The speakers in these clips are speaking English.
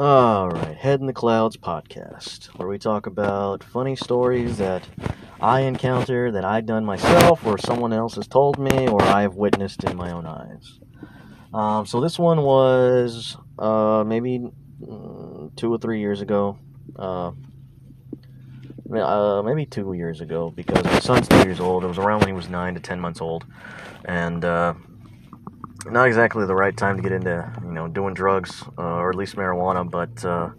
All right, Head in the Clouds podcast, where we talk about funny stories that I encounter that I've done myself, or someone else has told me, or I have witnessed in my own eyes. Um, so this one was uh, maybe mm, two or three years ago. Uh, uh, maybe two years ago because my son's two years old. It was around when he was nine to ten months old, and uh, not exactly the right time to get into you know doing drugs uh, or at least marijuana. But uh,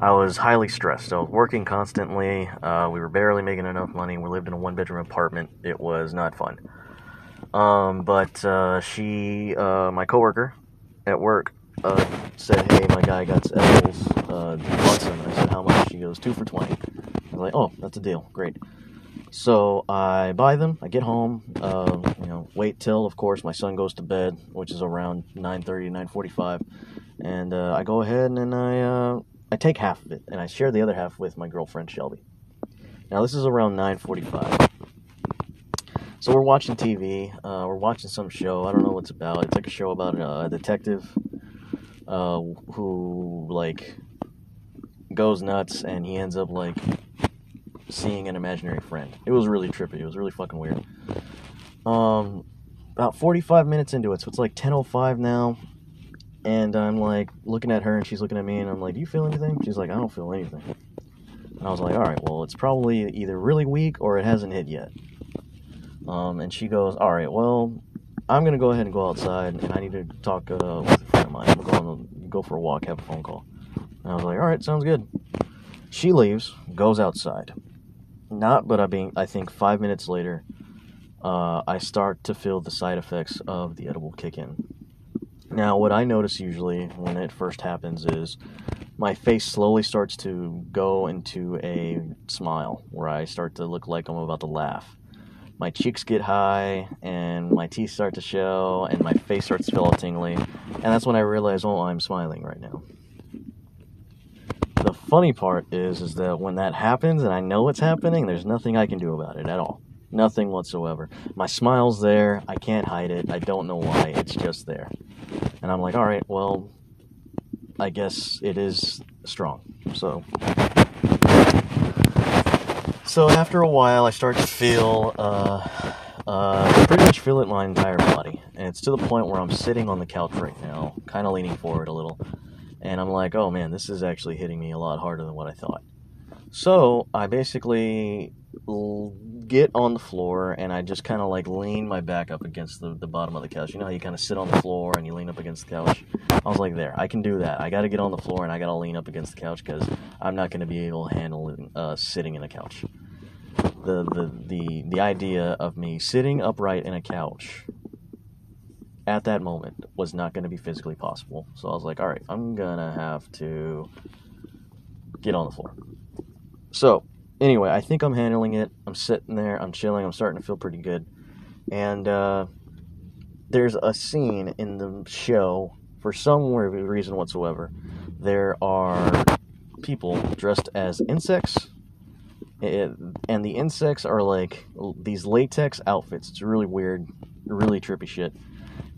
I was highly stressed. I was working constantly. Uh, we were barely making enough money. We lived in a one bedroom apartment. It was not fun. Um, but uh, she, my coworker at work, said, "Hey, my guy got edibles. Uh, want some?" I said, "How much?" She goes, two for 20 I'm like, oh, that's a deal. Great. So I buy them. I get home. Uh, you know, wait till, of course, my son goes to bed, which is around 9:30, 9:45, and uh, I go ahead and I uh, I take half of it and I share the other half with my girlfriend Shelby. Now this is around 9:45. So we're watching TV. Uh, we're watching some show. I don't know what's about. It's like a show about a detective uh, who like goes nuts and he ends up like seeing an imaginary friend. It was really trippy. It was really fucking weird. Um, about 45 minutes into it, so it's like 10:05 now, and I'm like looking at her, and she's looking at me, and I'm like, "Do you feel anything?" She's like, "I don't feel anything." And I was like, "All right, well, it's probably either really weak or it hasn't hit yet." Um, and she goes, "All right, well, I'm gonna go ahead and go outside, and I need to talk uh, with a friend of mine. We're going to go for a walk, have a phone call." And I was like, "All right, sounds good." She leaves, goes outside. Not, but I being I think five minutes later, uh, I start to feel the side effects of the edible kick in. Now, what I notice usually when it first happens is my face slowly starts to go into a smile where I start to look like I'm about to laugh. My cheeks get high and my teeth start to show and my face starts to feel all tingly. And that's when I realize, oh, I'm smiling right now the funny part is is that when that happens and I know it's happening, there's nothing I can do about it at all. Nothing whatsoever. My smile's there. I can't hide it. I don't know why. It's just there. And I'm like, all right, well, I guess it is strong. So, so after a while, I start to feel, uh, uh, pretty much feel it my entire body, and it's to the point where I'm sitting on the couch right now, kind of leaning forward a little, and I'm like, oh man, this is actually hitting me a lot harder than what I thought. So I basically get on the floor and I just kind of like lean my back up against the, the bottom of the couch. You know how you kind of sit on the floor and you lean up against the couch? I was like, there, I can do that. I got to get on the floor and I got to lean up against the couch because I'm not going to be able to handle uh, sitting in a couch. The, the, the, the idea of me sitting upright in a couch at that moment was not going to be physically possible. So I was like, all right, I'm going to have to get on the floor. So, anyway, I think I'm handling it. I'm sitting there, I'm chilling, I'm starting to feel pretty good. And uh, there's a scene in the show, for some reason whatsoever, there are people dressed as insects. And the insects are like these latex outfits. It's really weird, really trippy shit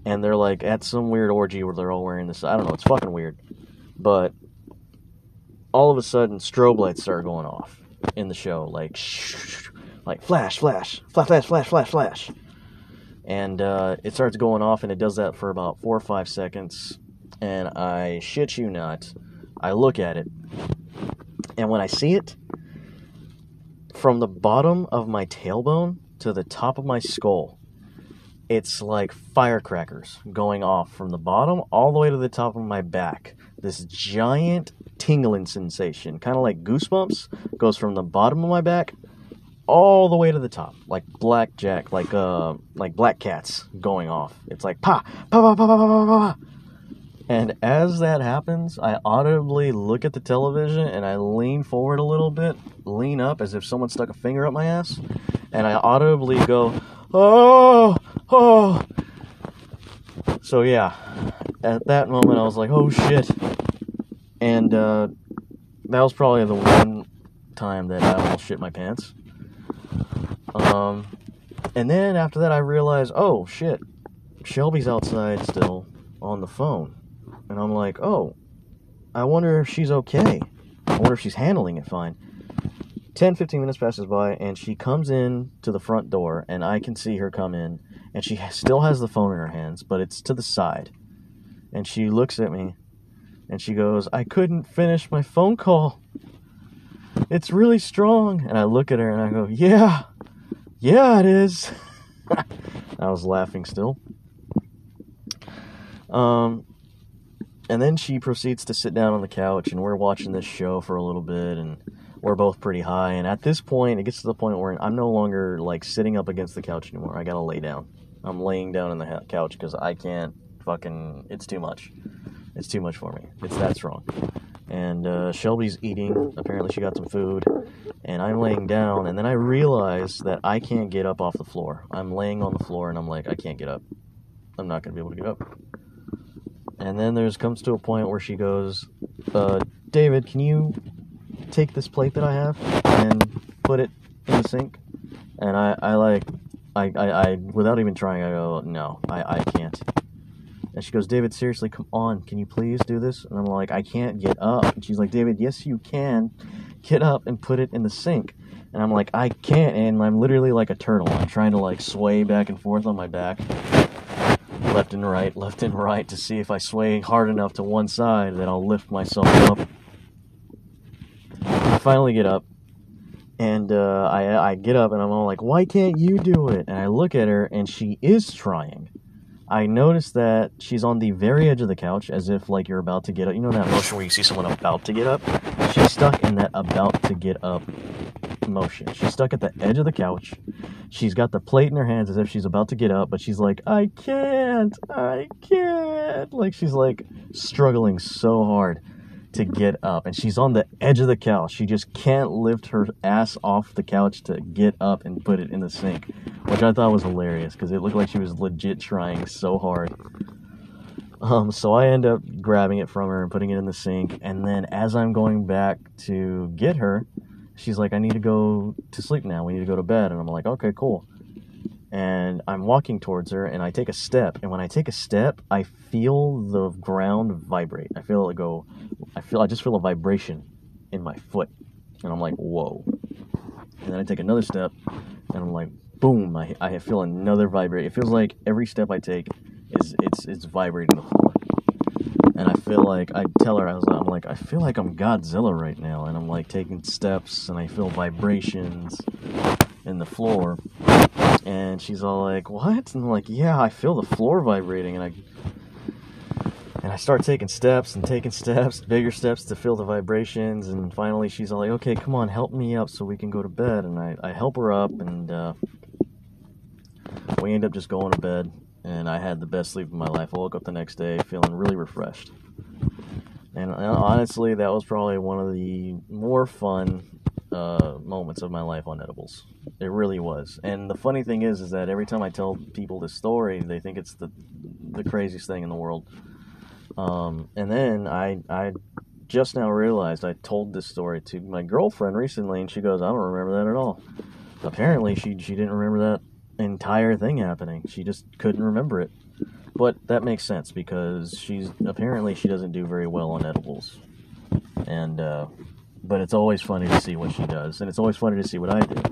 and they're like at some weird orgy where they're all wearing this. I don't know. It's fucking weird, but all of a sudden, strobe lights start going off in the show, like shh, like flash, flash, flash, flash, flash, flash, flash, and uh, it starts going off, and it does that for about four or five seconds, and I shit you not, I look at it, and when I see it, from the bottom of my tailbone to the top of my skull it's like firecrackers going off from the bottom all the way to the top of my back. This giant tingling sensation, kind of like goosebumps, goes from the bottom of my back all the way to the top, like blackjack, like uh, like black cats going off. It's like pa pa pa pa pa pa pa. pa. And as that happens, I audibly look at the television and I lean forward a little bit, lean up as if someone stuck a finger up my ass, and I audibly go, "Oh!" Oh. So yeah, at that moment I was like, oh shit. And uh, that was probably the one time that I almost shit my pants. Um, and then after that I realized, oh shit, Shelby's outside still on the phone. And I'm like, oh, I wonder if she's okay. I wonder if she's handling it fine. 10, 15 minutes passes by, and she comes in to the front door, and I can see her come in, and she still has the phone in her hands, but it's to the side. And she looks at me, and she goes, I couldn't finish my phone call. It's really strong. And I look at her and I go, Yeah, yeah, it is. I was laughing still. Um, and then she proceeds to sit down on the couch, and we're watching this show for a little bit, and we're both pretty high. And at this point, it gets to the point where I'm no longer like sitting up against the couch anymore. I gotta lay down. I'm laying down on the couch because I can't fucking. It's too much. It's too much for me. It's that strong. And uh, Shelby's eating. Apparently, she got some food. And I'm laying down, and then I realize that I can't get up off the floor. I'm laying on the floor, and I'm like, I can't get up. I'm not gonna be able to get up. And then there's comes to a point where she goes, uh, David, can you take this plate that I have and put it in the sink? And I, I like, I, I, I without even trying, I go, no, I, I can't. And she goes, David, seriously, come on, can you please do this? And I'm like, I can't get up. And she's like, David, yes, you can. Get up and put it in the sink. And I'm like, I can't. And I'm literally like a turtle. I'm trying to like sway back and forth on my back left and right, left and right to see if I sway hard enough to one side that I'll lift myself up. I finally get up, and uh, I I get up and I'm all like, "Why can't you do it?" And I look at her, and she is trying. I notice that she's on the very edge of the couch, as if like you're about to get up. You know that motion where you see someone about to get up? She's stuck in that about to get up motion. She's stuck at the edge of the couch. She's got the plate in her hands as if she's about to get up, but she's like, I can't, I can't. Like she's like struggling so hard to get up. And she's on the edge of the couch. She just can't lift her ass off the couch to get up and put it in the sink, which I thought was hilarious because it looked like she was legit trying so hard. Um, so I end up grabbing it from her and putting it in the sink. And then as I'm going back to get her, she's like, I need to go to sleep now. We need to go to bed. And I'm like, okay, cool. And I'm walking towards her and I take a step. And when I take a step, I feel the ground vibrate. I feel it go, I feel, I just feel a vibration in my foot. And I'm like, whoa. And then I take another step and I'm like, boom, I, I feel another vibrate. It feels like every step I take is, it's, it's vibrating the floor and I feel like I tell her I was I'm like I feel like I'm Godzilla right now, and I'm like taking steps, and I feel vibrations in the floor, and she's all like, "What?" And I'm like, "Yeah, I feel the floor vibrating," and I and I start taking steps and taking steps, bigger steps to feel the vibrations, and finally she's all like, "Okay, come on, help me up so we can go to bed," and I I help her up, and uh, we end up just going to bed and I had the best sleep of my life. I woke up the next day feeling really refreshed. And uh, honestly, that was probably one of the more fun uh, moments of my life on edibles. It really was. And the funny thing is, is that every time I tell people this story, they think it's the the craziest thing in the world. Um, and then I I just now realized I told this story to my girlfriend recently, and she goes, "I don't remember that at all." Apparently, she she didn't remember that entire thing happening. She just couldn't remember it. But that makes sense because she's apparently she doesn't do very well on edibles. And uh, but it's always funny to see what she does, and it's always funny to see what I do.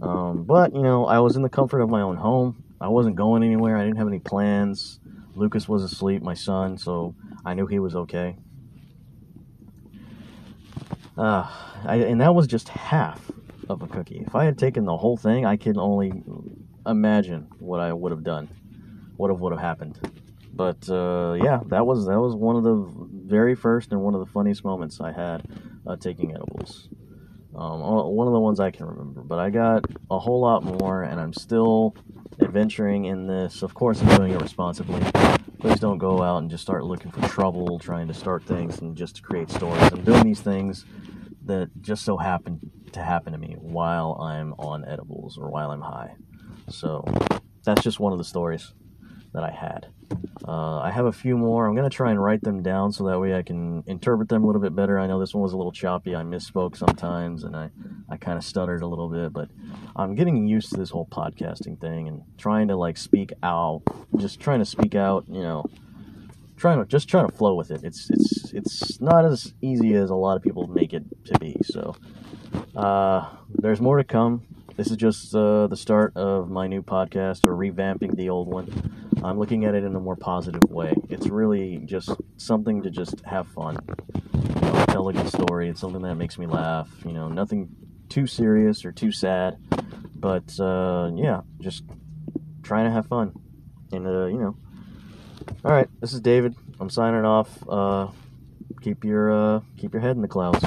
Um, but you know, I was in the comfort of my own home. I wasn't going anywhere. I didn't have any plans. Lucas was asleep, my son, so I knew he was okay. Uh, I, and that was just half of a cookie. If I had taken the whole thing, I can only imagine what I would have done, what have would have happened. But uh, yeah, that was that was one of the very first and one of the funniest moments I had uh, taking edibles. Um, one of the ones I can remember. But I got a whole lot more, and I'm still adventuring in this. Of course, I'm doing it responsibly. Please don't go out and just start looking for trouble, trying to start things and just to create stories. I'm doing these things that just so happen to happen to me while I'm on edibles or while I'm high. So that's just one of the stories that I had. Uh, I have a few more. I'm going to try and write them down so that way I can interpret them a little bit better. I know this one was a little choppy. I misspoke sometimes and I, I kind of stuttered a little bit, but I'm getting used to this whole podcasting thing and trying to like speak out, just trying to speak out, you know, trying to just trying to flow with it. It's it's it's not as easy as a lot of people make it to be. So uh, there's more to come. This is just uh, the start of my new podcast or revamping the old one. I'm looking at it in a more positive way. It's really just something to just have fun. You know, tell a good story. It's something that makes me laugh. You know, nothing too serious or too sad, but uh, yeah, just trying to have fun. And uh, you know, all right. This is David. I'm signing off. Uh, keep your uh, keep your head in the clouds.